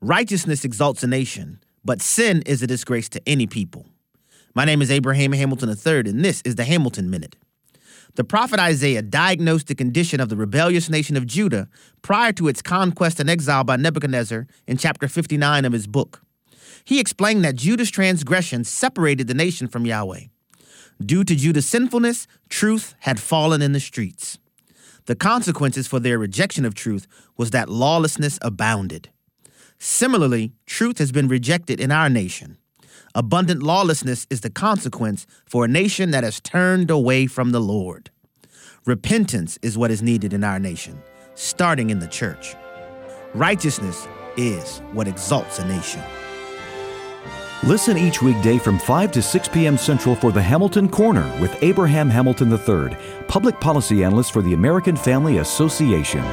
Righteousness exalts a nation, but sin is a disgrace to any people. My name is Abraham Hamilton III, and this is the Hamilton Minute. The prophet Isaiah diagnosed the condition of the rebellious nation of Judah prior to its conquest and exile by Nebuchadnezzar in chapter 59 of his book. He explained that Judah's transgression separated the nation from Yahweh. Due to Judah's sinfulness, truth had fallen in the streets. The consequences for their rejection of truth was that lawlessness abounded. Similarly, truth has been rejected in our nation. Abundant lawlessness is the consequence for a nation that has turned away from the Lord. Repentance is what is needed in our nation, starting in the church. Righteousness is what exalts a nation. Listen each weekday from 5 to 6 p.m. Central for the Hamilton Corner with Abraham Hamilton III, public policy analyst for the American Family Association.